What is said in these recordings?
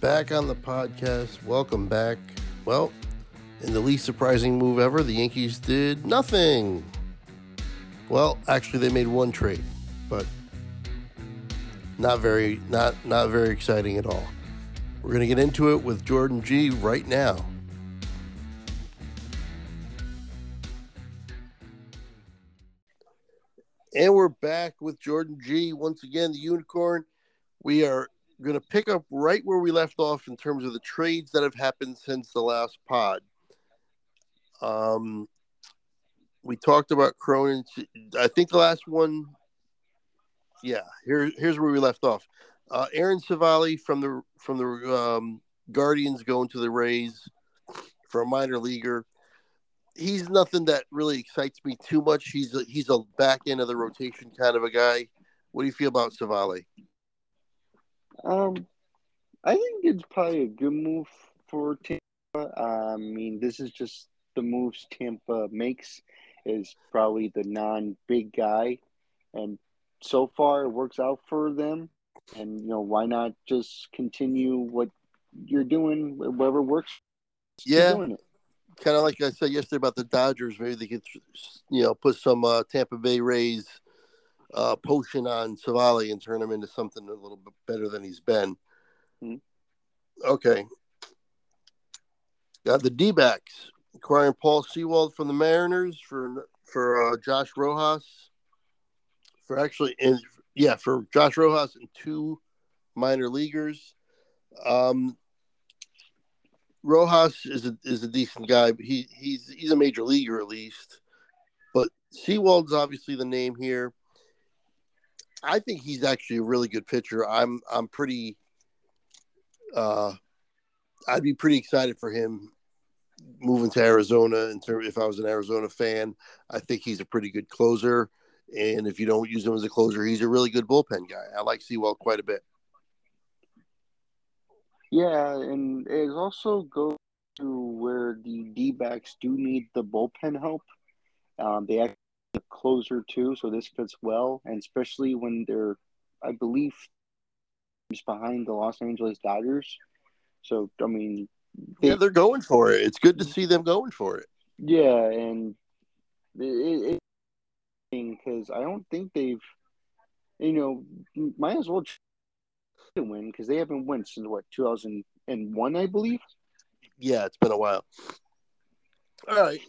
back on the podcast. Welcome back. Well, in the least surprising move ever, the Yankees did nothing. Well, actually, they made one trade, but not very, not not very exciting at all. We're gonna get into it with Jordan G right now. And we're back with Jordan G once again, the unicorn. We are going to pick up right where we left off in terms of the trades that have happened since the last pod. Um, we talked about Cronin. I think the last one. Yeah, here, here's where we left off. Uh, Aaron Civale from the from the um, Guardians going to the Rays for a minor leaguer. He's nothing that really excites me too much. He's a, he's a back end of the rotation kind of a guy. What do you feel about Civale? Um, I think it's probably a good move for Tampa. I mean, this is just the moves Tampa makes is probably the non-big guy, and so far it works out for them. And you know, why not just continue what you're doing, whatever works? Yeah, kind of like I said yesterday about the Dodgers. Maybe they could, you know, put some uh, Tampa Bay Rays uh, potion on Civale and turn him into something a little bit better than he's been. Mm-hmm. Okay. Got the D backs acquiring Paul Sewald from the Mariners for for uh, Josh Rojas. For actually, and yeah, for Josh Rojas and two minor leaguers. Um, Rojas is a is a decent guy. But he he's he's a major leaguer at least. But Sewald's obviously the name here. I think he's actually a really good pitcher. I'm I'm pretty uh I'd be pretty excited for him moving to Arizona in terms if I was an Arizona fan. I think he's a pretty good closer. And if you don't use him as a closer, he's a really good bullpen guy. I like Sewald quite a bit. Yeah, and it also goes to where the D backs do need the bullpen help. Um, they actually a closer too, so this fits well, and especially when they're, I believe, just behind the Los Angeles Dodgers. So I mean, they, yeah, they're going for it. It's good to mm-hmm. see them going for it. Yeah, and it, because I don't think they've, you know, might as well to win because they haven't won since what 2001, I believe. Yeah, it's been a while. All right,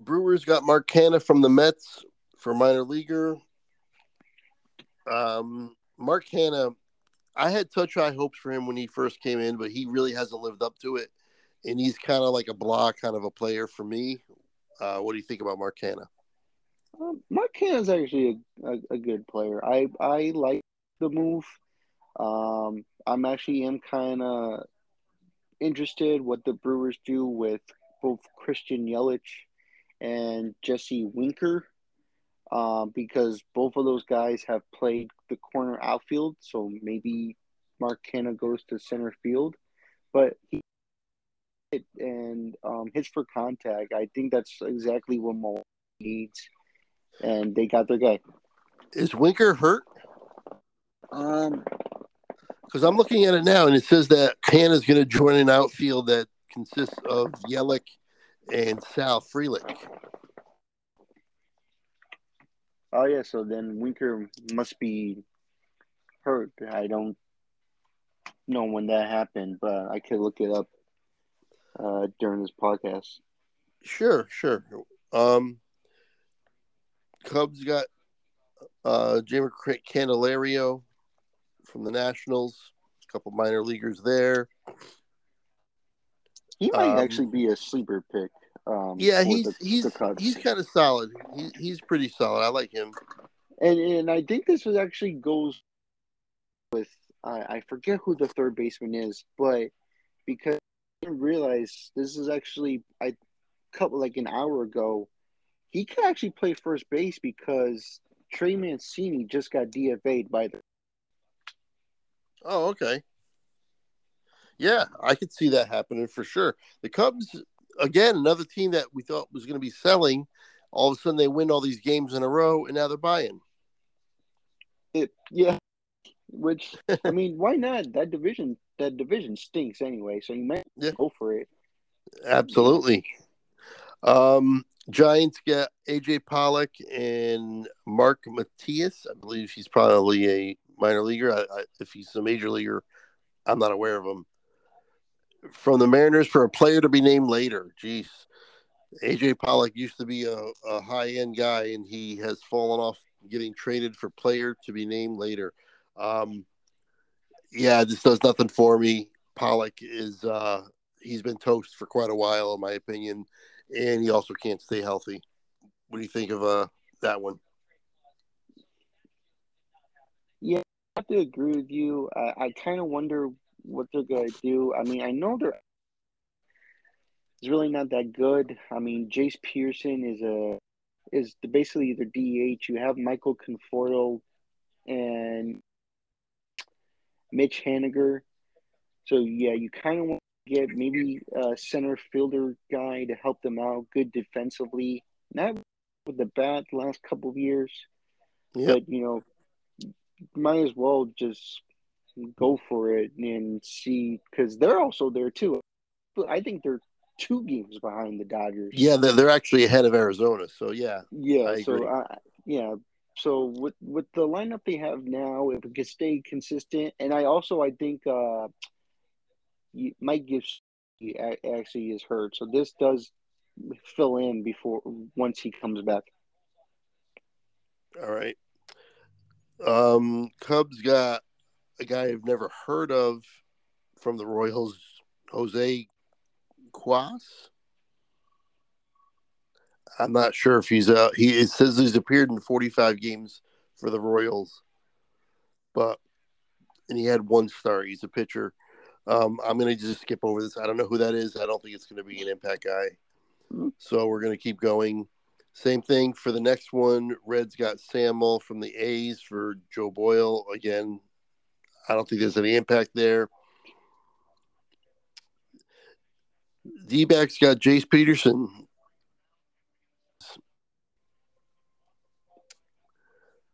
Brewers got Mark Canha from the Mets for minor leaguer. Um, Mark Canha, I had such high hopes for him when he first came in, but he really hasn't lived up to it. And he's kind of like a block kind of a player for me. Uh, what do you think about Mark Canha? Um, Mark Canha is actually a, a, a, good player. I I like the move. Um, I'm actually am kind of interested what the Brewers do with both Christian Yelich and Jesse Winker um, because both of those guys have played the corner outfield. So maybe Mark Canha goes to center field, but he and um, hits for contact. I think that's exactly what Mo needs, and they got their guy. Is Winker hurt? Um, because I'm looking at it now, and it says that Canha is going to join an outfield that consists of Yelich and Sal Frelick. Oh yeah, so then Winker must be hurt. I don't know when that happened, but I could look it up uh, during this podcast. Sure, sure. Um, Cubs got uh, Jeimer Candelario from the Nationals. A couple minor leaguers there. He might um, actually be a sleeper pick. Um, yeah, he's the, he's the he's kind of solid. He, he's pretty solid. I like him. And and I think this was actually goes with I, I forget who the third baseman is, but because I didn't realize this is actually I couple like an hour ago, he could actually play first base because Trey Mancini just got DFA'd by the. Oh, okay. Yeah, I could see that happening for sure. The Cubs again, another team that we thought was going to be selling, all of a sudden they win all these games in a row, and now they're buying. It yeah, Which I mean, why not? That division, that division stinks anyway. So you might yeah. go for it. Absolutely. Um, Giants get AJ Pollock and Mark Mathias. I believe he's probably a minor leaguer. I, I, if he's a major leaguer, I'm not aware of him. From the Mariners for a player to be named later. Jeez. AJ Pollock used to be a, a high end guy, and he has fallen off getting traded for player to be named later. Um, yeah, this does nothing for me. Pollock is uh, he's been toast for quite a while, in my opinion, and he also can't stay healthy. What do you think of uh, that one? Yeah, I have to agree with you. I, I kind of wonder what they're going to do. I mean, I know they're is really not that good. I mean, Jace Peterson is a is basically either DH. You have Michael Conforto and Mitch Haniger. So yeah, you kind of want to get maybe a center fielder guy to help them out, good defensively. Not with the bat the last couple of years, yep. but you know, might as well just go for it and see because they're also there too. I think they're two games behind the Dodgers. Yeah, they're, they're actually ahead of Arizona. So yeah, yeah. so uh, yeah, so with with the lineup they have now, if it can stay consistent, and I also I think uh, Mike Gibbs actually is hurt, so this does fill in before once he comes back. All right. Um, Cubs got a guy I've never heard of from the Royals, Jose Cuas. I'm not sure if he's uh he it says he's appeared in 45 games for the Royals, but and he had one star. He's a pitcher. Um, I'm gonna just skip over this. I don't know who that is. I don't think it's gonna be an impact guy. So we're gonna keep going. Same thing for the next one. Reds got Sam Moll from the A's for Joe Boyle. Again, I don't think there's any impact there. D backs got Jace Peterson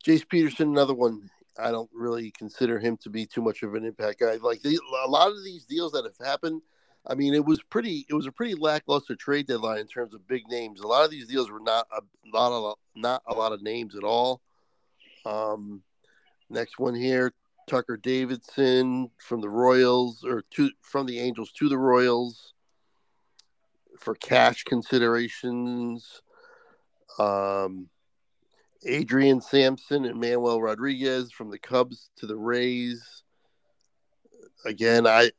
Jace Peterson, another one. I don't really consider him to be too much of an impact guy. Like the, a lot of these deals that have happened, I mean, it was pretty. It was a pretty lackluster trade deadline in terms of big names. A lot of these deals were not a lot of not a lot of names at all. Um, next one here, Tucker Davidson from the Royals or to from the Angels to the Royals for cash considerations. Um, Adrian Sampson and Manuel Rodriguez from the Cubs to the Rays. Again, I,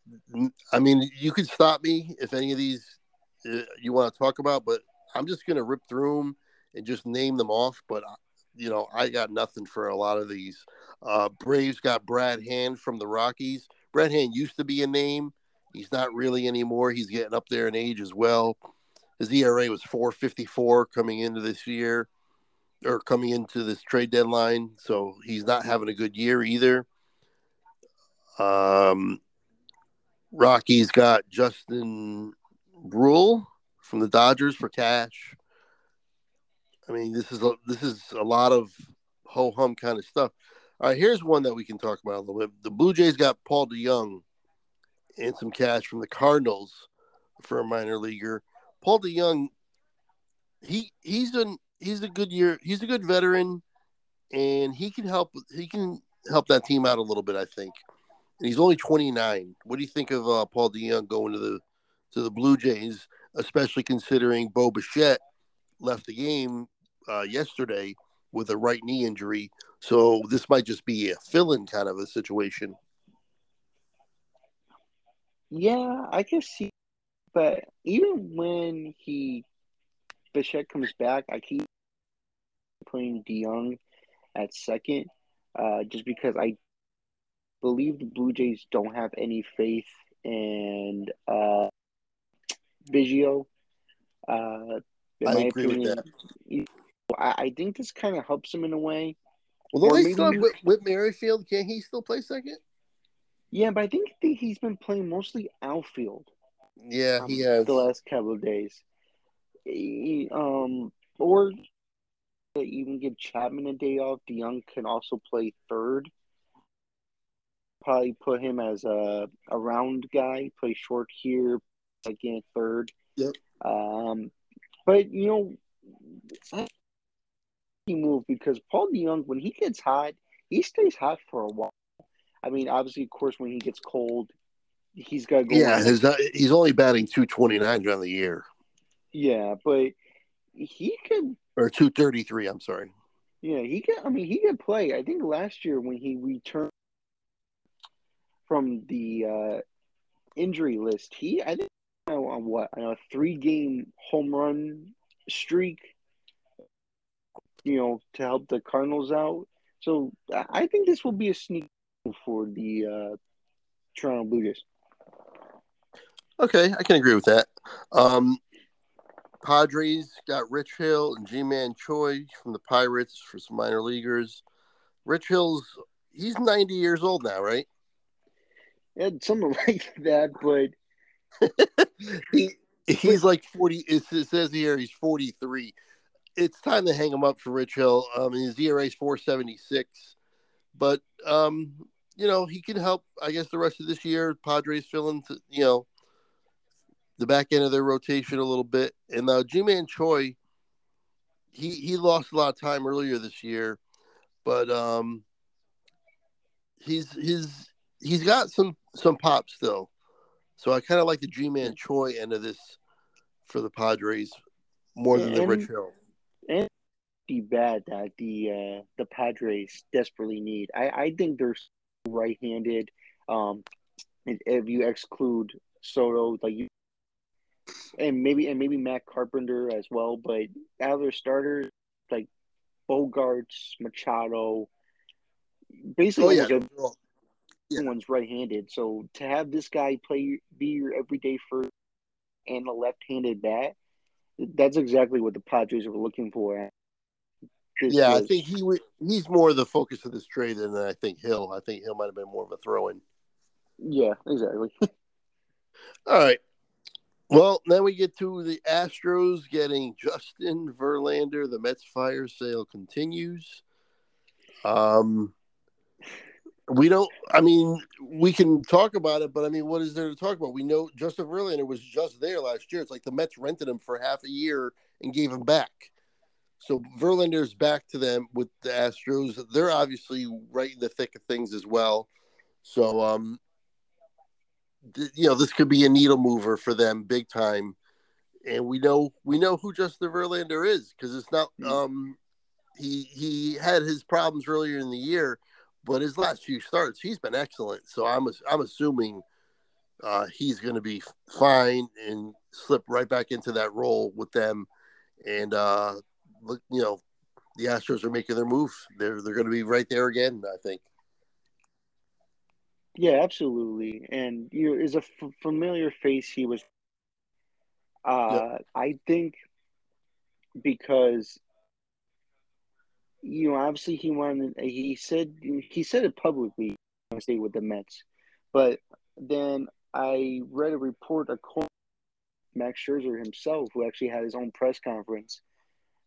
I mean, you could stop me if any of these uh, you want to talk about, but I'm just gonna rip through them and just name them off. But uh, you know, I got nothing for a lot of these. Uh, Braves got Brad Hand from the Rockies. Brad Hand used to be a name. He's not really anymore. He's getting up there in age as well. His ERA was 4.54 coming into this year or coming into this trade deadline, so he's not having a good year either. Um, Rockies got Justin Bruihl from the Dodgers for cash. I mean, this is a, this is a lot of ho hum kind of stuff. All right, here's one that we can talk about a little bit. The Blue Jays got Paul DeJong and some cash from the Cardinals for a minor leaguer. Paul DeJong, he he's been he's a good year. He's a good veteran, and he can help. He can help that team out a little bit. I think. And he's only 29. What do you think of uh, Paul DeJong going to the to the Blue Jays, especially considering Bo Bichette left the game uh, yesterday with a right knee injury? So this might just be a fill-in kind of a situation. Yeah, I can see, but even when he Bichette comes back, I keep playing DeJong at second, uh, just because I believe the Blue Jays don't have any faith in uh, Biggio. Uh, in I my agree opinion, with that. I, I think this kind of helps him in a way. Well, don't they still have Whit, Whit Merrifield? Can't he still play second? Yeah, but I think, think he's been playing mostly outfield. Yeah, um, he has the last couple of days. He, um, or even give Chapman a day off. DeJong can also play third. probably put him as a a round guy, play short here, second, third. Yep. Um, but you know, move because Paul DeJong, when he gets hot, he stays hot for a while. I mean, obviously, of course, when he gets cold, he's got to go. Yeah, his, uh, he's only batting two twenty nine during the year. Yeah, but he could or two thirty three. I'm sorry. Yeah, he can. I mean, he can play. I think last year when he returned from the uh, injury list, he I think on what a three game home run streak. You know, to help the Cardinals out. So I think this will be a sneak for the uh, Toronto Blue Jays. Okay, I can agree with that. Um, Padres got Rich Hill and Ji-Man Choi from the Pirates for some minor leaguers. Rich Hill's he's 90 years old now, right? Yeah, something like that, but he he's like 40 it says here he's 43. It's time to hang him up for Rich Hill. Um his ERA is 476. But um you know, he can help I guess the rest of this year. Padres filling you know the back end of their rotation a little bit. And now Ji-Man Choi, he he lost a lot of time earlier this year, but um, he's his he's got some some pop still. So I kind of like the Ji-Man Choi end of this for the Padres more than and, the Rich Hill. Be bad that the uh, the Padres desperately need. I I think they're right-handed. Um, if you exclude Soto, like you and maybe and maybe Matt Carpenter as well. But out of their starters, like Bogaerts, Machado, basically, oh, yeah. everyone's right-handed. So to have this guy play be your everyday first and a left-handed bat, that's exactly what the Padres were looking for. Yeah. I think he would. He's more the focus of this trade than I think Hill. I think Hill might have been more of a throw-in. Yeah, exactly. All right. Well, then we get to the Astros getting Justin Verlander. The Mets fire sale continues. Um, we don't. I mean, we can talk about it, but I mean, what is there to talk about? We know Justin Verlander was just there last year. It's like the Mets rented him for half a year and gave him back. So Verlander's back to them with the Astros. They're obviously right in the thick of things as well. So um, you know this could be a needle mover for them big time and we know we know who Justin Verlander is because it's not mm-hmm. um he he had his problems earlier in the year but his last few starts he's been excellent so I'm I'm assuming uh, he's going to be fine and slip right back into that role with them and uh look you know the Astros are making their move they're they're going to be right there again I think yeah, absolutely. And you is a f- familiar face. He was. Uh. I think because you know, obviously he wanted. He said he said it publicly. to stay with the Mets, but then I read a report of Max Scherzer himself, who actually had his own press conference.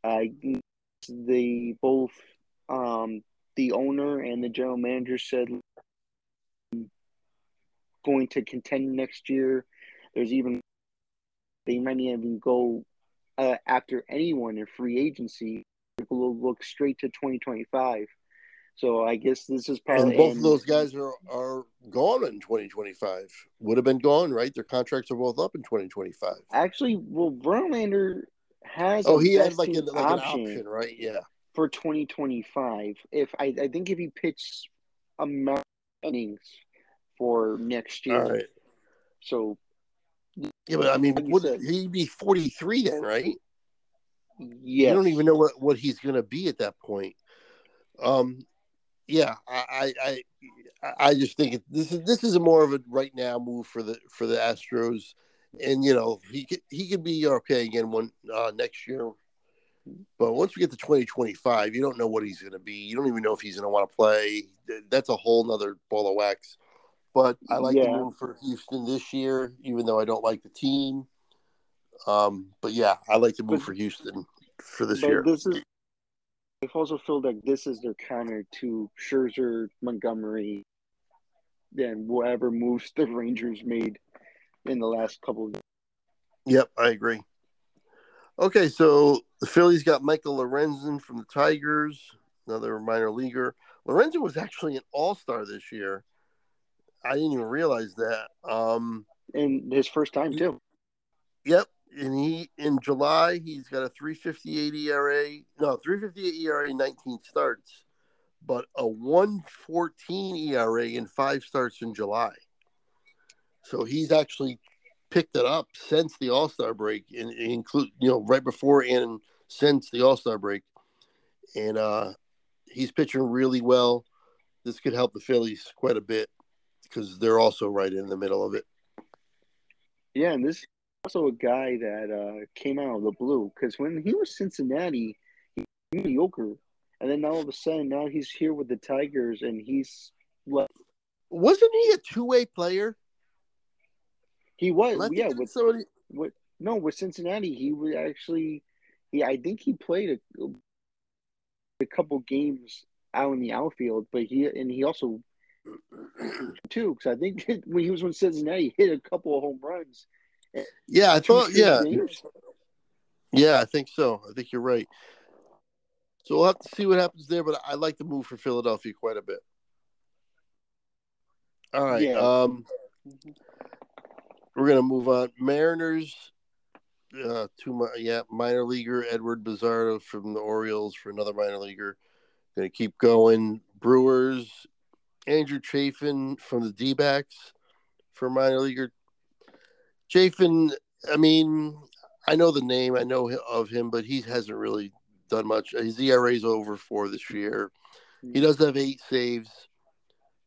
Uh, the both um, the owner and the general manager said going to contend next year. There's even they might even go uh, after anyone in free agency. Will look straight to 2025. So I guess this is probably and both and, of those guys are are gone in 2025. Would have been gone, right? Their contracts are both up in 2025. Actually, well, Verlander has. Oh, he has like, a, like option an option, right? Yeah. For 2025, if I I think if he pitches a innings for next year. So, yeah, but I mean, would he'd be 43 then, right? Yeah. You don't even know what, what he's going to be at that point. Um, yeah, I, I, I just think this is this is a more of a right now move for the for the Astros, and you know he could he could be okay again one uh, next year, but once we get to 2025, you don't know what he's going to be. You don't even know if he's going to want to play. That's a whole nother ball of wax. But I like yeah. the move for Houston this year, even though I don't like the team. Um, but yeah, I like the move but, for Houston for this year. This is. I also feel like this is their counter to Scherzer, Montgomery, than whatever moves the Rangers made in the last couple of. years. Yep, I agree. Okay, so the Phillies got Michael Lorenzen from the Tigers, another minor leaguer. Lorenzen was actually an All Star this year. I didn't even realize that. Um, and his first time too. Yep, and he in July he's got a 358 ERA, no 358 ERA, 19 starts, but a 114 ERA in five starts in July. So he's actually picked it up since the All Star break, and include you know right before and since the All Star break, and uh, he's pitching really well. This could help the Phillies quite a bit because they're also right in the middle of it. Yeah, and this is also a guy that uh, came out of the blue because when he was Cincinnati, he was mediocre, and then all of a sudden now he's here with the Tigers and he's what? Wasn't he a two way player? He was, yeah. With somebody, with no, with Cincinnati, he was actually, he I think he played a, a couple games out in the outfield, but he and he also too because I think when he was with Cincinnati, he hit a couple of home runs yeah, I thought. Yeah, yeah, I think so. I think you're right. So we'll have to see what happens there, but I like the move for Philadelphia quite a bit. All right. Yeah. Um, we're gonna move on. Mariners, uh, two yeah, minor leaguer Eduard Bazardo from the Orioles for another minor leaguer. Gonna keep going. Brewers, Andrew Chafin from the D for minor leaguer Chafin, I mean, I know the name, I know of him, but he hasn't really done much. His ERA is over four this year. He does have eight saves,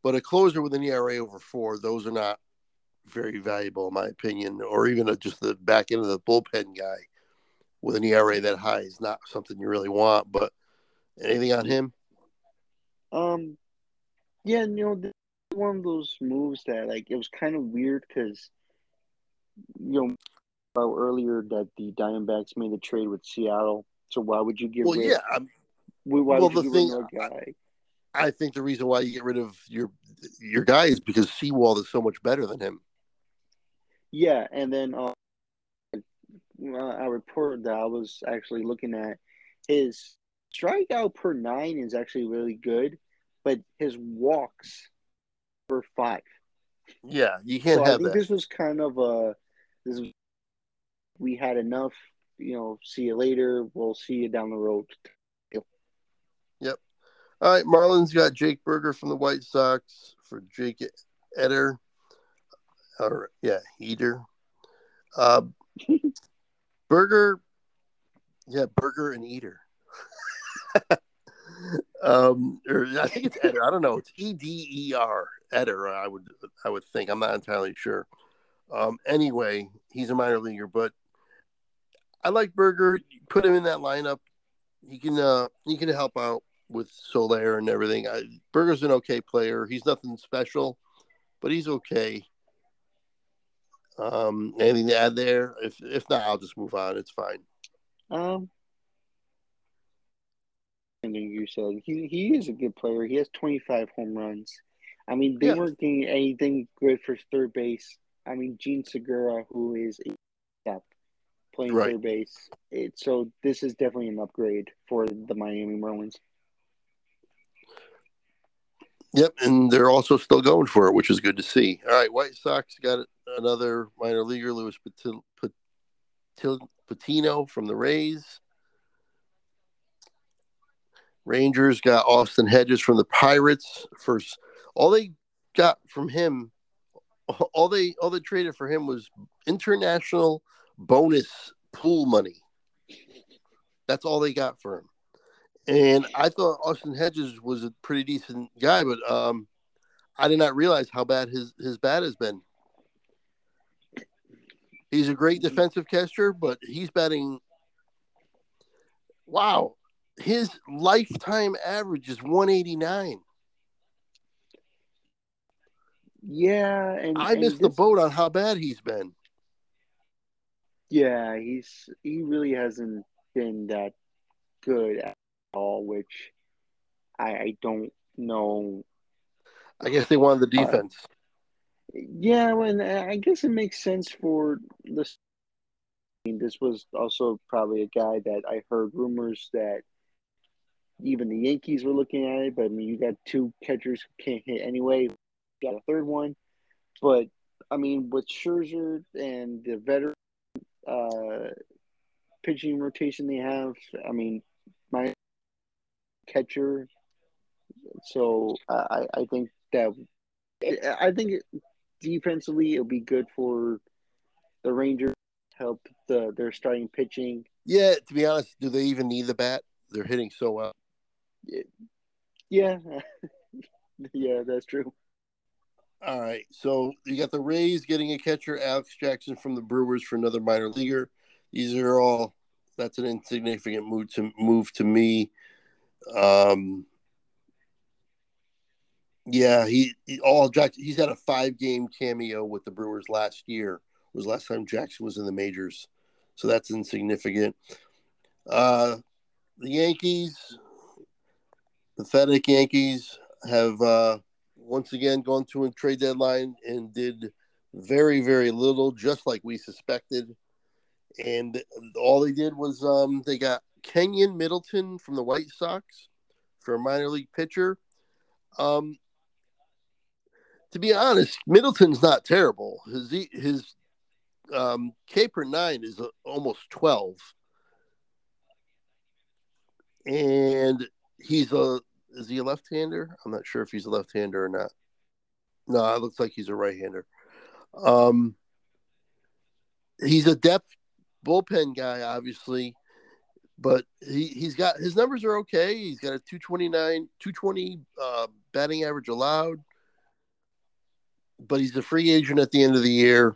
but a closer with an ERA over four, those are not very valuable, in my opinion, or even a, just the back end of the bullpen guy with an ERA that high is not something you really want. But anything on him? Um, yeah, you know, one of those moves that like it was kind of weird because you know about earlier that the Diamondbacks made a trade with Seattle. So why would you get well, rid? Yeah, I'm, why well, would you get thing, rid of a guy? I, I think the reason why you get rid of your your guy is because Sewald is so much better than him. Yeah, and then uh, I reported that I was actually looking at his strikeout per nine is actually really good, but his walks per five. Yeah, you can't so have I think that. This was kind of a this was, we had enough. You know, see you later. We'll see you down the road. Yep. All right, Marlins got Jake Burger from the White Sox for Jake Eder. Or yeah, Eater. Uh, Burger, yeah, Burger and Eater. um, or I think it's Eder. I don't know. It's E D E R. Eder. I would I would think. I'm not entirely sure. Um, anyway, he's a minor leaguer, but I like Burger. Put him in that lineup. He can uh, he can help out with Soler and everything. I, Burger's an okay player. He's nothing special, but he's okay. Um, anything to add there? If if not, I'll just move on. It's fine. Um, and you said he he is a good player. He has 25 home runs. I mean, they yeah. weren't getting anything good for third base. I mean, Jean Segura, who is a step playing right. third base. It, so this is definitely an upgrade for the Miami Marlins. Yep, and they're also still going for it, which is good to see. All right, White Sox got another minor leaguer, Luis Patino from the Rays. Rangers got Austin Hedges from the Pirates. First, all they got from him, all they all they traded for him was international bonus pool money. That's all they got for him. And I thought Austin Hedges was a pretty decent guy, but um, I did not realize how bad his his bat has been. He's a great defensive catcher, but he's batting. Wow, his lifetime average is 189. Yeah, and I missed the boat on how bad he's been. Yeah, he's he really hasn't been that good at all, which I, I don't know. I guess they wanted the defense. Uh, Yeah, and I guess it makes sense for this. I mean, this was also probably a guy that I heard rumors that even the Yankees were looking at it. But I mean, you got two catchers who can't hit anyway. Got a third one, but I mean, with Scherzer and the veteran uh, pitching rotation they have, I mean, catcher. So I, I think that I think defensively it'll be good for the Rangers. Help the their starting pitching. Yeah, to be honest, do they even need the bat? They're hitting so well. Yeah, yeah, that's true. All right, so you got the Rays getting a catcher, Alex Jackson from the Brewers for another minor leaguer. These are all that's an insignificant move to move to me. Um, yeah, he, he all Jackson. He's had a five game cameo with the Brewers last year. Was last time Jackson was in the majors, so that's insignificant. Uh, the Yankees, pathetic Yankees, have uh, once again gone to a trade deadline and did very very little, just like we suspected. And all they did was um, they got Keynan Middleton from the White Sox for a minor league pitcher. Um, to be honest, Middleton's not terrible. His his um, K per nine is almost twelve, and he's a is he a left hander? I'm not sure if he's a left hander or not. No, it looks like he's a right hander. Um, he's a depth bullpen guy, obviously, but he he's got his numbers are okay. He's got a 229, 220 uh, batting average allowed but he's a free agent at the end of the year.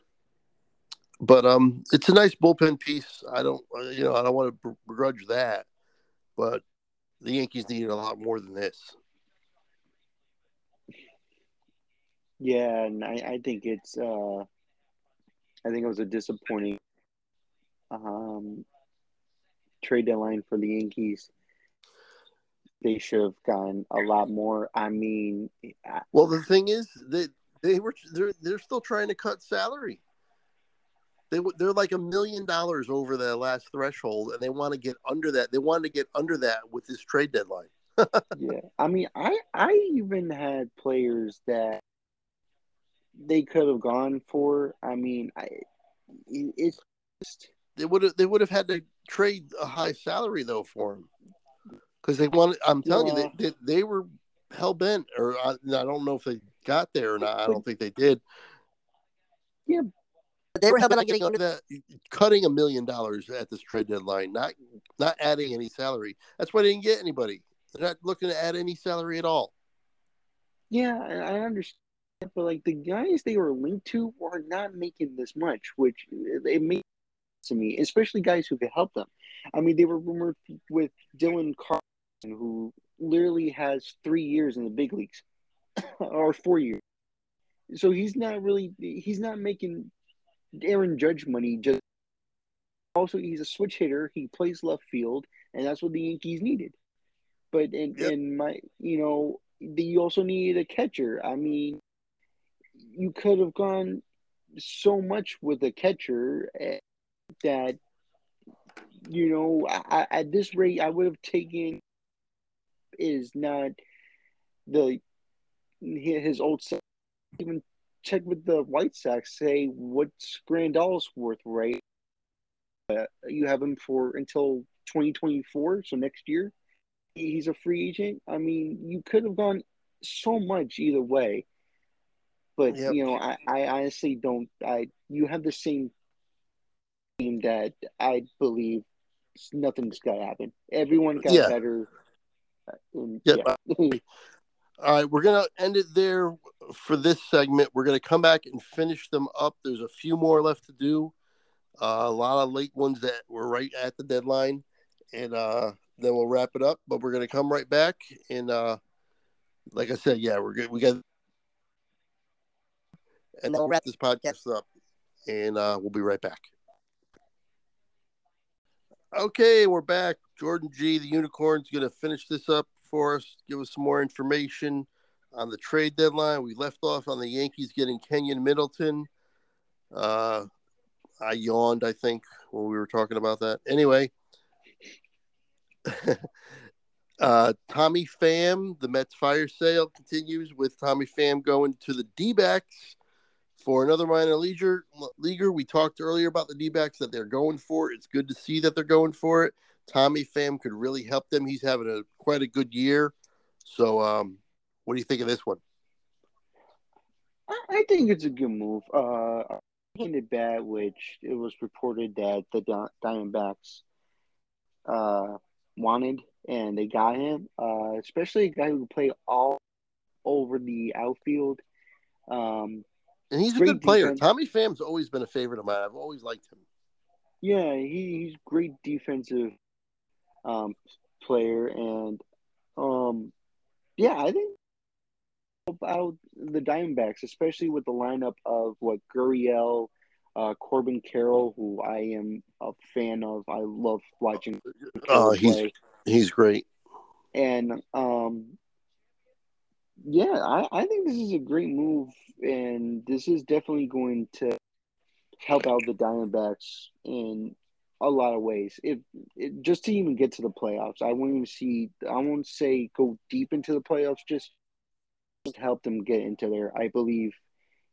But um, it's a nice bullpen piece. I don't, uh, you know, I don't want to begrudge that, but the Yankees needed a lot more than this. Yeah, and I, I think it's, uh, I think it was a disappointing um, trade deadline for the Yankees. They should have gotten a lot more. I mean, well, the thing is that they were they're they're still trying to cut salary. They they're like a million dollars over the last threshold, and they want to get under that. They wanted to get under that with this trade deadline. yeah, I mean, I I even had players that they could have gone for. I mean, I it's just they would have they would have had to trade a high salary though for him because they wanted. I'm telling yeah. you, they, they, they were hell bent, or uh, I, I don't know if they got there or not. I don't think they did. Yeah, they were helping on getting under that, cutting a million dollars at this trade deadline, not not adding any salary. That's why they didn't get anybody. They're not looking to add any salary at all. Yeah, I understand, but like the guys they were linked to were not making this much, which it made to me, especially guys who could help them. I mean, they were rumored with Dylan Carlson, who literally has three years in the big leagues. or four years. So he's not really he's not making Aaron Judge money. Just also he's a switch hitter. He plays left field, and that's what the Yankees needed. But in, yep. in my you know you also needed a catcher. I mean, you could have gone so much with a catcher eh, that you know I, at this rate I would have taken is not the his old even check with the White Sox. Say what's Grandal's worth, right? Uh, you have him for until 2024, so next year. He's a free agent. I mean, you could have gone so much either way. But yep. you know, I, I honestly don't. I you have the same team that I believe nothing's gonna happen. Everyone got yeah. better. And, yep. yeah. All right, we're gonna end it there for this segment. We're gonna come back and finish them up. There's a few more left to do. Uh, a lot of late ones that were right at the deadline, and uh, then we'll wrap it up. But we're gonna come right back, and uh, like I said, yeah, we're good. We got, and then we'll wrap this podcast up, and uh, we'll be right back. Okay, we're back. Jordan G, the unicorn's gonna finish this up for us, give us some more information on the trade deadline. We left off on the Yankees getting Keynan Middleton. Uh, I yawned, I think, when we were talking about that. Anyway, uh, Tommy Pham, the Mets fire sale continues with Tommy Pham going to the D backs for another minor leaguer. leaguer. We talked earlier about the D backs that they're going for. It's good to see that they're going for it. Tommy Pham could really help them. He's having a quite a good year. So, um, what do you think of this one? I think it's a good move. Uh, handed bat, which it was reported that the Diamondbacks uh, wanted, and they got him. Uh, especially a guy who can play all over the outfield. Um, and he's a good player. Defense. Tommy Pham's always been a favorite of mine. I've always liked him. Yeah, he, he's great defensive um, player, and um, yeah, I think about the Diamondbacks, especially with the lineup of what Gurriel, uh, Corbin Carroll, who I am a fan of. I love watching. Oh, he's he's great. And um, yeah, I, I think this is a great move, and this is definitely going to help out the Diamondbacks in a lot of ways. If just to even get to the playoffs, I won't even see. I won't say go deep into the playoffs. Just to help them get into there. I believe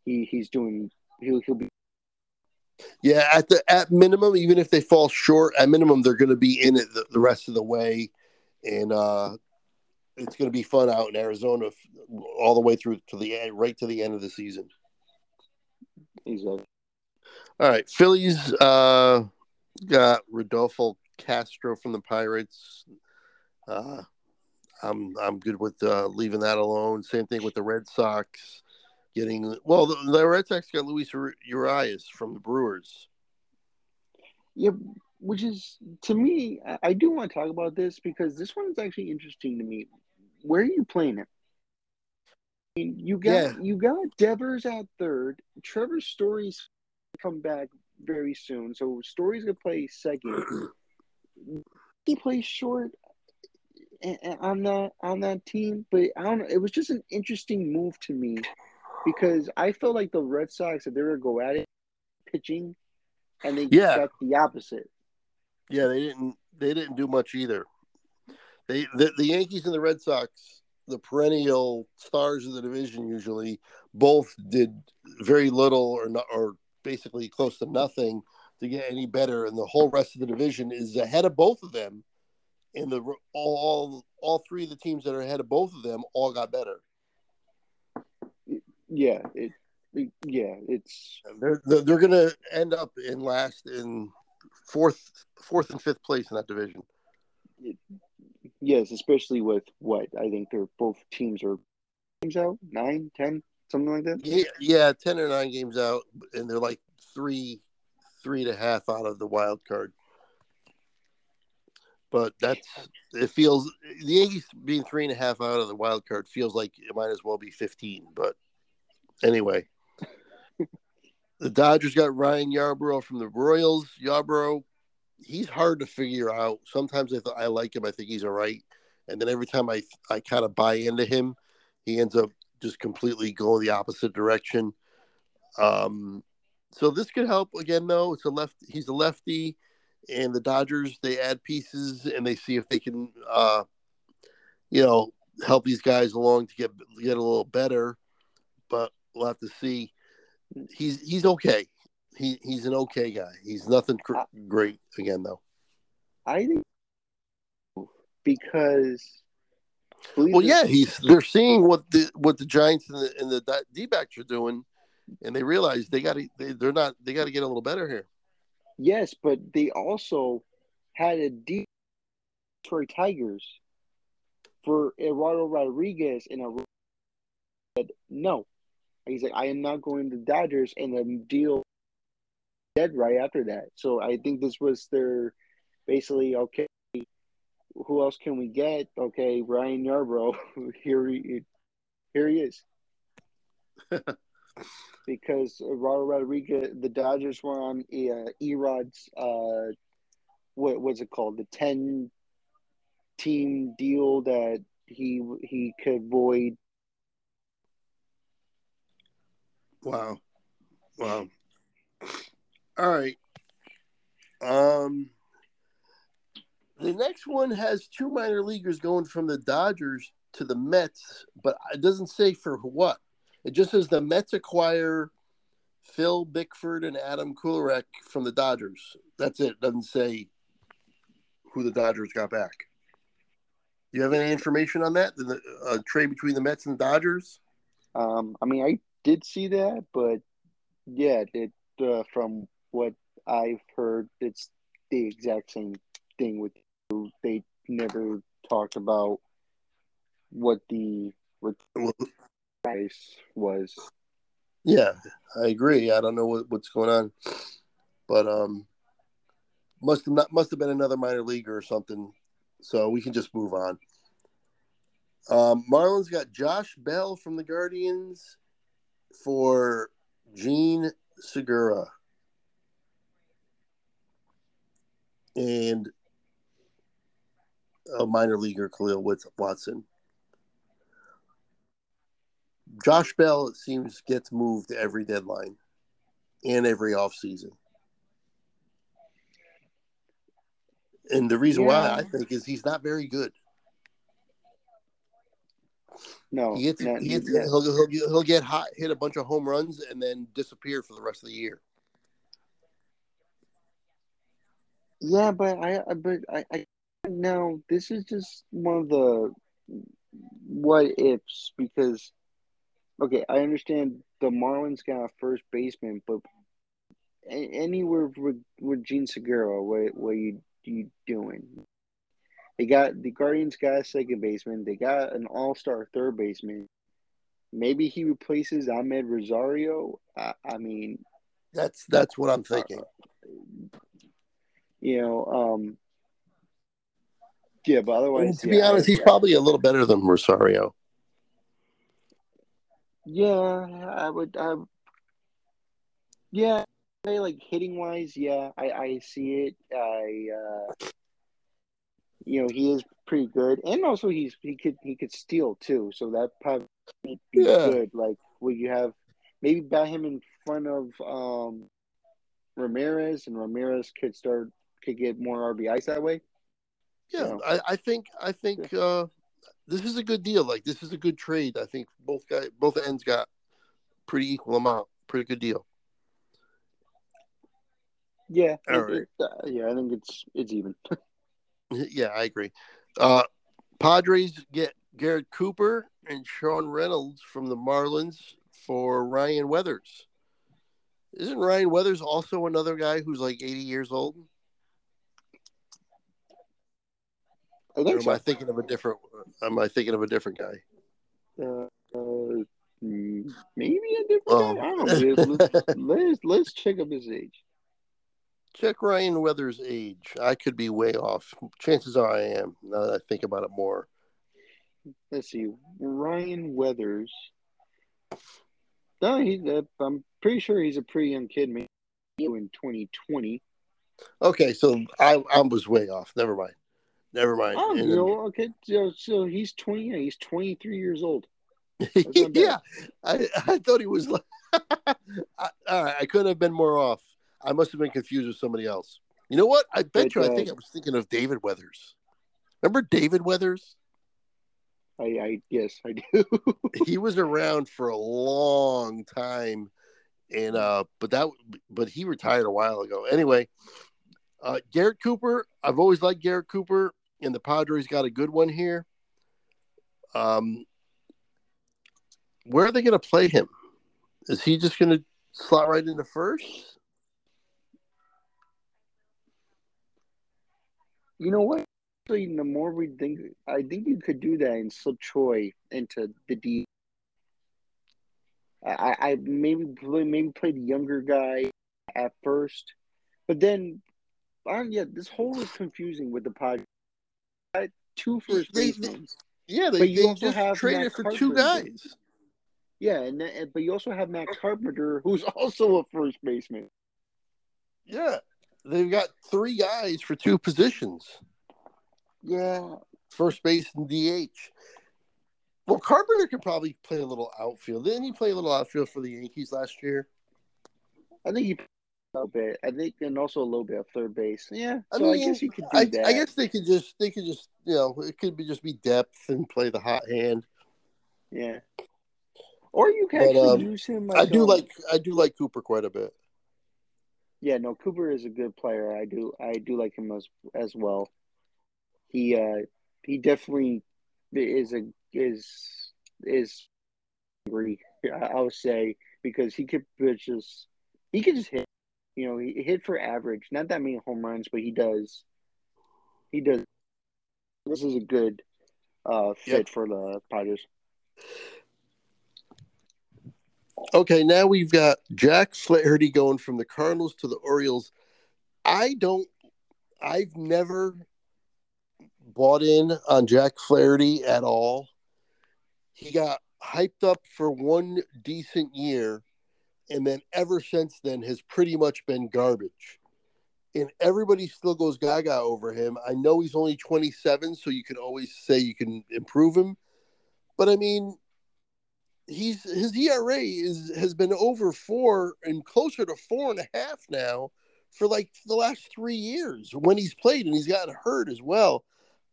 he he's doing. He'll he'll be. Yeah, at the at minimum, even if they fall short, at minimum they're going to be in it the, the rest of the way, and uh it's going to be fun out in Arizona all the way through to the end, right to the end of the season. Exactly. All right, Phillies. Uh, got Rodolfo Castro from the Pirates. Uh, I'm I'm good with uh, leaving that alone. Same thing with the Red Sox getting well. The, the Red Sox got Luis Urias from the Brewers. Yeah, which is to me, I do want to talk about this because this one is actually interesting to me. Where are you playing it? I mean, you got yeah. you got Devers at third. Trevor Story's come back very soon. So Story's gonna play second. he plays short on that on that team, but I don't know. It was just an interesting move to me because I felt like the Red Sox that they were gonna go at it pitching, and they yeah. got the opposite. Yeah, they didn't. They didn't do much either. They the, the Yankees and the Red Sox, the perennial stars of the division, usually both did very little or not or basically close to nothing to get any better, and the whole rest of the division is ahead of both of them. And the all all, all three of the teams that are ahead of both of them all got better. Yeah, it, yeah, it's they're they're going to end up in last in fourth fourth and fifth place in that division. yes, especially with what I think they're both teams are games out nine, ten, something like that. Yeah, yeah, ten or nine games out, and they're like three, three and a half out of the wild card. But that's it. Feels the Yankees being three and a half out of the wild card feels like it might as well be fifteen. But anyway, the Dodgers got Ryan Yarbrough from the Royals. Yarbrough, he's hard to figure out. Sometimes I th- I like him. I think he's all right, and then every time I I kind of buy into him, he ends up just completely go the opposite direction. Um, so this could help again, though. It's a left. He's a lefty, and the Dodgers they add pieces and they see if they can, uh, you know, help these guys along to get get a little better. But we'll have to see. He's he's okay. He he's an okay guy. He's nothing cr- great again, though. I think because well, yeah, he's they're seeing what the what the Giants and the and the D backs are doing, and they realize they got to they, they're not they got to get a little better here. Yes, but they also had a deep Detroit Tigers for Eduardo Rodriguez in a said no. He's like, I am not going to Dodgers, and the deal dead right after that. So I think this was their basically okay who else can we get? Okay, Ryan Yarbrough. here he here he is. because Robert Rodriguez, the Dodgers were on uh, Erod's uh, what was it called? The ten team deal that he he could void Wow. Wow. All right. Um the next one has two minor leaguers going from the Dodgers to the Mets, but it doesn't say for what. It just says the Mets acquire Phil Bickford and Adam Kolarek from the Dodgers. That's it. it doesn't say who the Dodgers got back. Do you have any information on that? The uh, trade between the Mets and the Dodgers? Um, I mean, I did see that, but yeah, it uh, from what I've heard, it's the exact same thing with you. they never talked about what the price was. Yeah, I agree. I don't know what, what's going on, but um, must have not must have been another minor leaguer or something. So we can just move on. Um, Marlins got Josh Bell from the Guardians for Jean Segura. And a minor leaguer, Kahlil Watson. Josh Bell, it seems, gets moved every deadline and every offseason. And the reason yeah. why I think is he's not very good. No, he gets, not, he gets he'll, he'll, he'll get hot, hit a bunch of home runs, and then disappear for the rest of the year. Yeah, but I, but I, I no, this is just one of the what ifs because okay, I understand the Marlins got a first baseman, but anywhere with, with Jean Segura, what what you you doing? They got the Guardians got a second baseman. They got an all star third baseman. Maybe he replaces Amed Rosario. I, I mean, that's that's what I'm thinking. Uh, you know, um, yeah, but otherwise, and to be honest, he's yeah. probably a little better than Rosario. Yeah, I would. I, yeah, like hitting wise, yeah, I, I see it. I, uh, you know, he is pretty good, and also he's he could he could steal too, so that probably be yeah. good. Like, would you have maybe bat him in front of um Ramirez, and Ramirez could start could get more RBIs that way. Yeah, I, I, think I think uh, this is a good deal. Like this is a good trade. I think both guys, both ends got pretty equal amount. Pretty good deal. Yeah, it, right. it, uh, yeah, I think it's it's even. yeah, I agree. Uh, Padres get Garrett Cooper and Sean Reynolds from the Marlins for Ryan Weathers. Isn't Ryan Weathers also another guy who's like 80 years old? I think or am so. I thinking of a different? Am I thinking of a different guy? Uh, uh, maybe a different oh. guy. I don't know. Let's, let's, let's check up his age. Check Ryan Weathers' age. I could be way off. Chances are I am. Now that I think about it more. Let's see. Ryan Weathers. No, he. Uh, I'm pretty sure he's a pretty young kid. Maybe in 2020. Okay, so I I was way off. Never mind. Never mind. Oh, you know, okay. So, so he's twenty. Yeah, he's twenty three years old. yeah, I, I thought he was. Like, I, all right, I couldn't have been more off. I must have been confused with somebody else. You know what? I bet but, you. I think I was thinking of David Weathers. Remember David Weathers? I, I yes, I do. he was around for a long time, and uh, but that but he retired a while ago. Anyway, uh, Garrett Cooper. I've always liked Garrett Cooper and the Padres got a good one here. Um, where are they going to play him? Is he just going to slot right into first? You know what? Actually, the more we think, I think you could do that and slip Troy into the D. I, I maybe play, maybe play the younger guy at first, but then, uh, yeah, this whole is confusing with the Padres two first basemen. Yeah, they, but you they also just have traded Matt for Carpenter. two guys. Yeah, and then, but you also have Matt Carpenter, who's also a first baseman. Yeah, they've got three guys for two positions. Yeah, first base and DH. Well, Carpenter could probably play a little outfield. Didn't he play a little outfield for the Yankees last year? I think he a little bit. I think, and also a little bit of third base. Yeah, I so I, guess you could do I, that. I guess they could just they could just you know it could be just be depth and play the hot hand. yeah. Or you can But, actually um, use him. I do um, like I do like Cooper quite a bit. Yeah, no, Cooper is a good player. I do I do like him as as well. He uh he definitely is a is is angry, I would say, because he could just he could just hit. You know, he hit for average, not that many home runs, but he does. He does. This is a good uh fit Yep. for the Padres. Okay, now we've got Jack Flaherty going from the Cardinals to the Orioles. I don't. I've never bought in on Jack Flaherty at all. He got hyped up for one decent year, and then ever since then has pretty much been garbage. And everybody still goes gaga over him. I know he's only 27, so you can always say you can improve him. But I mean, he's his ERA is has been over four and closer to four and a half now for like the last three years when he's played and he's gotten hurt as well.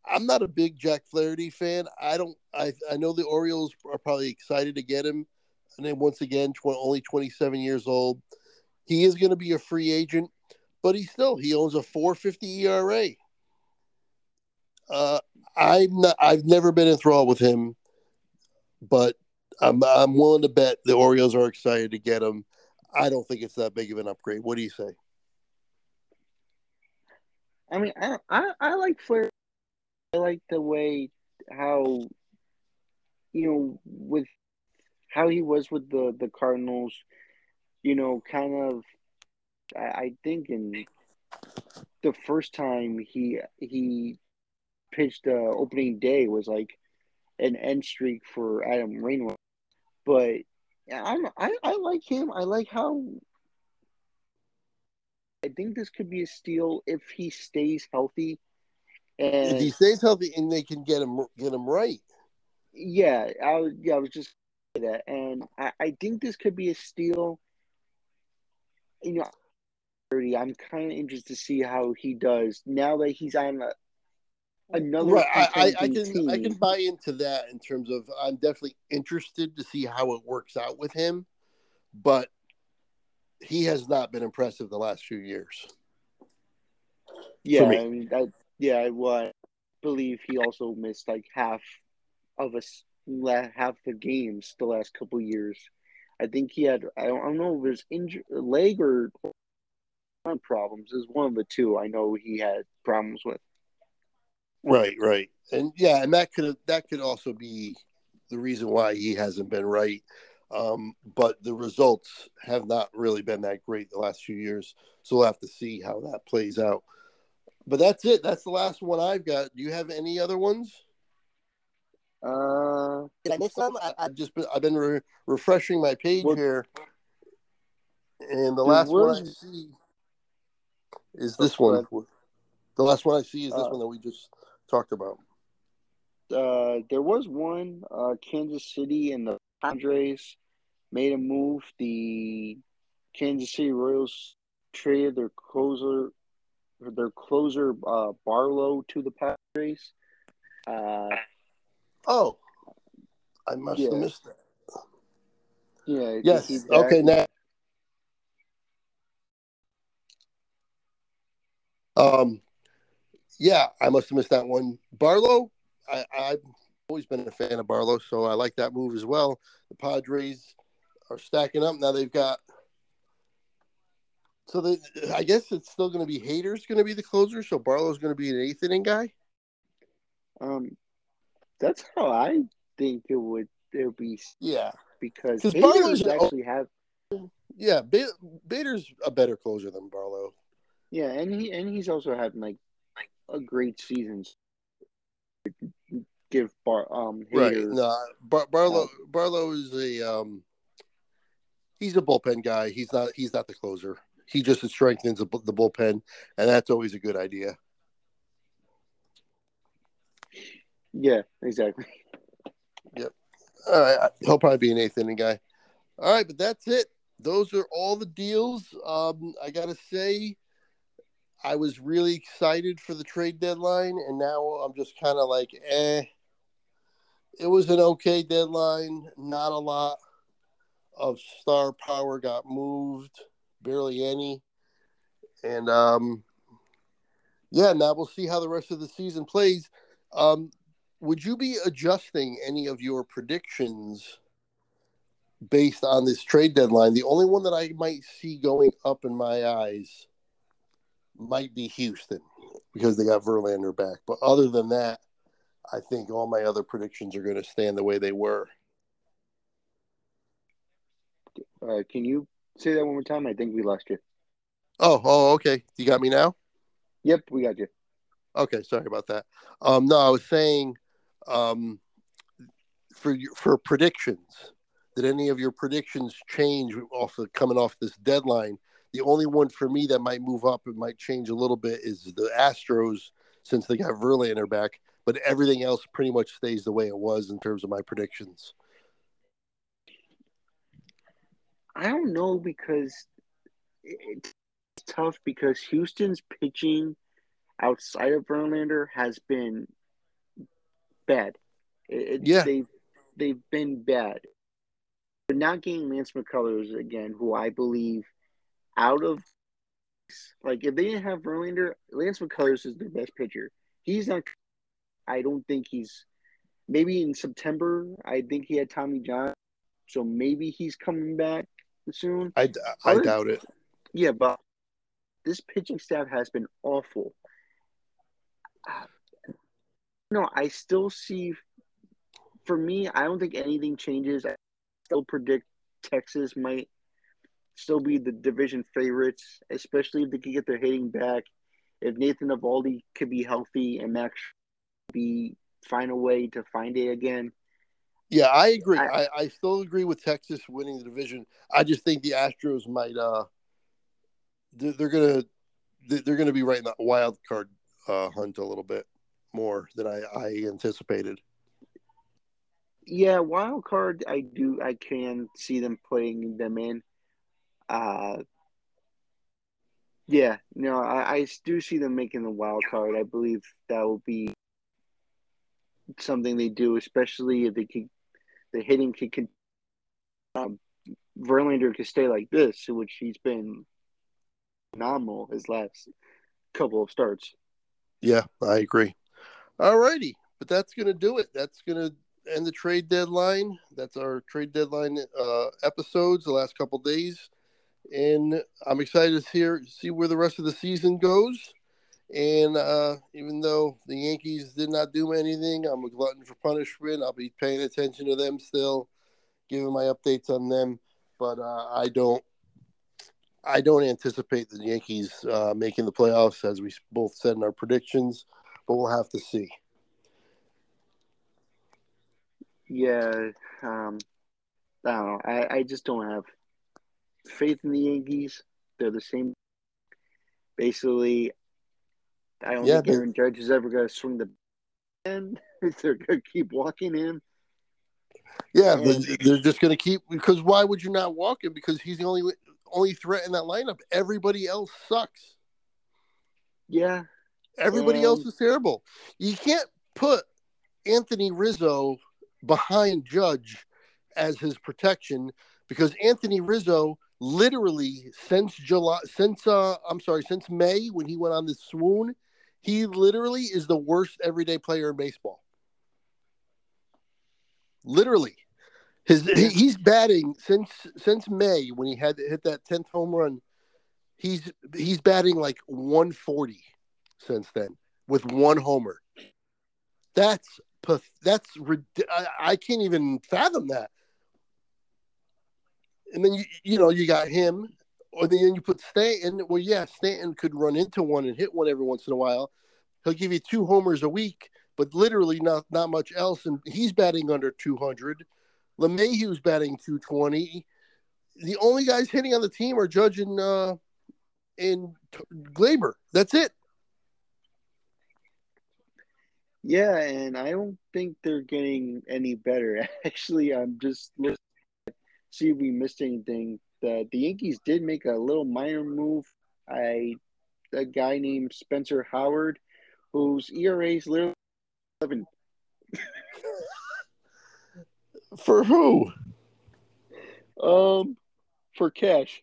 I'm not a big Jack Flaherty fan. I don't. I I know the Orioles are probably excited to get him, and then once again, tw- only 27 years old. He is going to be a free agent, but he still he owns a 4.50 ERA. Uh, I'm not. I've never been enthralled with him, but I'm I'm willing to bet the Orioles are excited to get him. I don't think it's that big of an upgrade. What do you say? I mean, I I, I like Flair. I like the way how you know with how he was with the the Cardinals. You know, kind of. I, I think in the first time he he pitched uh, opening day was like an end streak for Adam Wainwright, but I'm I, I like him. I like how. I think this could be a steal if he stays healthy. And If he stays healthy and they can get him get him right, Yeah, I was yeah, I was just that, and I, I think this could be a steal. You know, I'm kind of interested to see how he does now that he's on a, another right? I, I, can I can buy into that in terms of I'm definitely interested to see how it works out with him, but he has not been impressive the last few years. Yeah, me. I mean that. Yeah, well, I believe he also missed like half of us half the games the last couple years. I think he had I don't, I don't know if it was injury leg or problems. is one of the two. I know he had problems with. Right, right, and yeah, and that could that could also be the reason why he hasn't been right. Um, but the results have not really been that great the last few years, so we'll have to see how that plays out. But that's it. That's the last one I've got. Do you have any other ones? Uh, Did I miss some? I, I've just been I've been re- refreshing my page Well, here, and the last one I see is Oh, this one. The last one I see is this Uh, one that we just talked about. uh, there was one. Uh, Kansas City and the Padres made a move. The Kansas City Royals traded their closer, their closer uh, Barlow to the Padres. Uh, Oh, I must Yeah. have missed that. yeah. Yes. Okay. Now. Um. Yeah, I must have missed that one. Barlow. I, I've always been a fan of Barlow, so I like that move as well. The Padres are stacking up now. They've got. So the, I guess it's still going to be Hader's going to be the closer. So Barlow's going to be an eighth inning guy. Um, that's how I think it would it would be Yeah, because Barlow's- actually have yeah. Hader's a better closer than Barlow. yeah, and he and he's also had like a great season. Give Bar um Right. No, Bar- Barlow. Barlow is a um. He's a bullpen guy. He's not. He's not the closer. He just strengthens the, the bullpen, and that's always a good idea. Yeah, exactly. Yep. All right, he'll probably be an eighth inning guy. All right, but that's it. Those are all the deals. Um, I gotta say, I was really excited for the trade deadline, and now I'm just kind of like, eh. It was an okay deadline. Not a lot of star power got moved, barely any. And um, yeah, now we'll see how the rest of the season plays. Um, would you be adjusting any of your predictions based on this trade deadline? The only one that I might see going up in my eyes might be Houston because they got Verlander back. But other than that, I think all my other predictions are going to stand the way they were. Uh, can you say that one more time? I think we lost you. Oh, oh, okay. You got me now. Yep, we got you. Okay, sorry about that. Um, no, I was saying, um, for for predictions, did any of your predictions change off of coming off this deadline? The only one for me that might move up and might change a little bit is the Astros since they got Verlander back, but everything else pretty much stays the way it was in terms of my predictions. I don't know because it's tough because Houston's pitching outside of Verlander has been bad. It, yeah, they've they've been bad. But not getting Lance McCullers again, who I believe out of like if they didn't have Verlander, Lance McCullers is their best pitcher. He's not. I don't think he's. Maybe in September, I think he had Tommy John, so maybe he's coming back soon. I, I doubt it. Yeah, but this pitching staff has been awful. No, I still see. For me, I don't think anything changes. I still predict Texas might still be the division favorites, especially if they can get their hitting back. If Nathan Eovaldi could be healthy and Max be find a way to find it again. Yeah, I agree. I, I, I, still agree with Texas winning the division. I just think the Astros might uh they're, they're gonna they're gonna be right in the wild card uh, hunt a little bit more than I, I anticipated. Yeah, wild card. I do. I can see them putting them in. Uh, yeah, no, I, I do see them making the wild card. I believe that will be something they do, especially if they can, the hitting can um, Verlander could stay like this, which he's been phenomenal his last couple of starts. Yeah, I agree. All righty, but that's to do it. That's to end the trade deadline. That's our trade deadline uh, episodes the last couple days, and I'm excited to hear see where the rest of the season goes. And uh, even though the Yankees did not do anything, I'm a glutton for punishment. I'll be paying attention to them still, giving my updates on them. But uh, I don't I don't anticipate the Yankees uh, making the playoffs, as we both said in our predictions, but we'll have to see. Yeah, um, I don't know. I, I just don't have faith in the Yankees. They're the same. Basically, I don't yeah, think Aaron Judge is ever going to swing the end. they're going to keep walking in. Yeah, and, they're just going to keep because why would you not walk him? Because he's the only only threat in that lineup. Everybody else sucks. Yeah. Everybody and... else is terrible. You can't put Anthony Rizzo behind Judge as his protection because Anthony Rizzo literally since July since uh I'm sorry, since May when he went on this swoon, he literally is the worst everyday player in baseball. Literally. His he's batting since since May when he had hit that tenth home run. He's he's batting like 140 since then with one homer. That's that's I, I can't even fathom that. And then you you know you got him, or then you put Stanton. Well, yeah, Stanton could run into one and hit one every once in a while. He'll give you two homers a week, but literally not not much else. And he's batting under 200. LeMahieu's batting 220. The only guys hitting on the team are Judge and uh, and Gleyber. That's it. Yeah, and I don't think they're getting any better. Actually, I'm just see if we missed anything. The the Yankees did make a little minor move. I a guy named Spencer Howard, whose ERA is literally seven. For who? Um, for cash.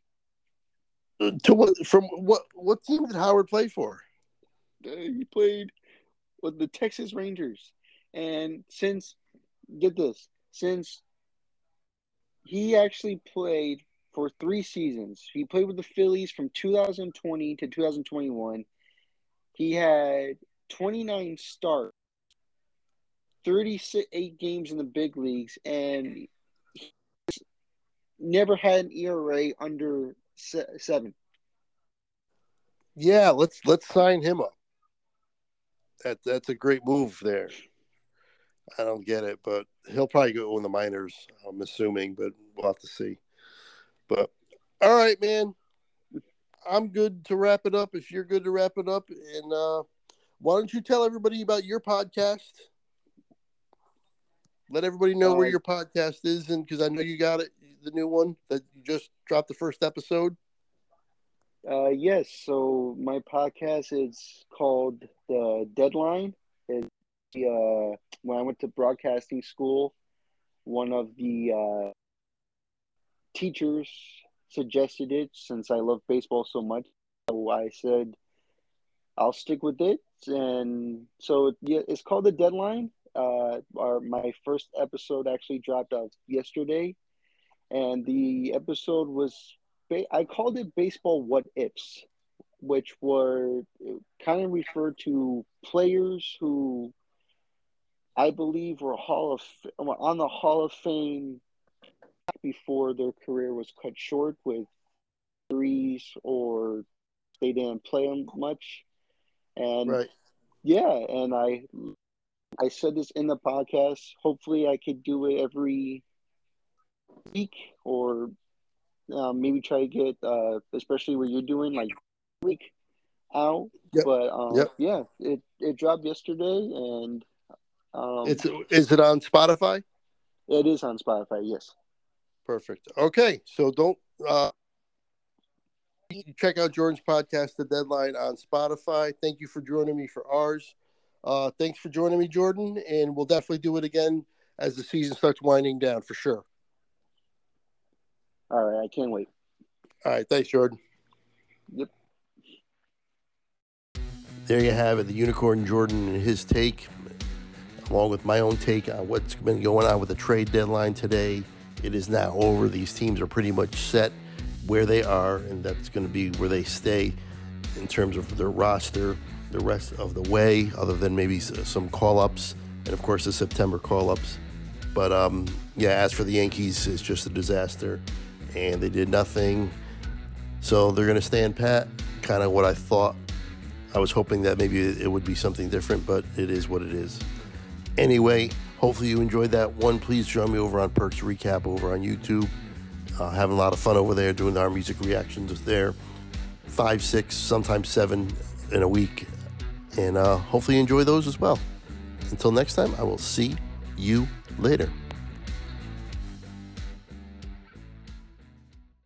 To what? From what? What team did Howard play for? Uh, he played with the Texas Rangers, and since get this, since he actually played for three seasons, he played with the Phillies from 2020 to 2021. He had 29 starts, 38 games in the big leagues, and he never had an ERA under seven. Yeah, let's let's sign him up. That that's a great move there. I don't get it, but he'll probably go in the minors. I'm assuming, but we'll have to see. But all right, man. I'm good to wrap it up. If you're good to wrap it up, and uh, why don't you tell everybody about your podcast? Let everybody know uh, where your podcast is, and because I know you got it, the new one that you just dropped the first episode. Uh, yes. So my podcast is called The Deadline. It's uh, when I went to broadcasting school, one of the uh, teachers suggested it since I love baseball so much. So I said I'll stick with it, and so yeah, it's called The Deadline. Uh, our my first episode actually dropped out yesterday, and the episode was I called it baseball what ifs, which were kind of referred to players who I believe were Hall of on the Hall of Fame before their career was cut short with injuries or they didn't play them much, and right. yeah, and I I said this in the podcast. Hopefully, I could do it every week or um, maybe try to get, uh, especially what you're doing, like week out. Yep. But um, yep. yeah, it it dropped yesterday, and um, it's is it on Spotify? It is on Spotify. Yes. Perfect. Okay, so don't uh, check out Jordan's podcast, The Deadline, on Spotify. Thank you for joining me for ours. Uh, thanks for joining me, Jordan, and we'll definitely do it again as the season starts winding down for sure. All right, I can't wait. All right, thanks, Jordan. Yep. There you have it, the Unicorn Jordan and his take, along with my own take on what's been going on with the trade deadline today. It is now over. These teams are pretty much set where they are, and that's going to be where they stay in terms of their roster the rest of the way, other than maybe some call ups, and of course the September call ups. But um, yeah, as for the Yankees, it's just a disaster and they did nothing. So they're going to stand pat. Kind of what I thought. I was hoping that maybe it would be something different, but it is what it is. Anyway, hopefully you enjoyed that one. Please join me over on Perks Recap over on YouTube. Uh, having a lot of fun over there doing our music reactions there. Five, six, sometimes seven in a week. And uh, hopefully you enjoy those as well. Until next time, I will see you later.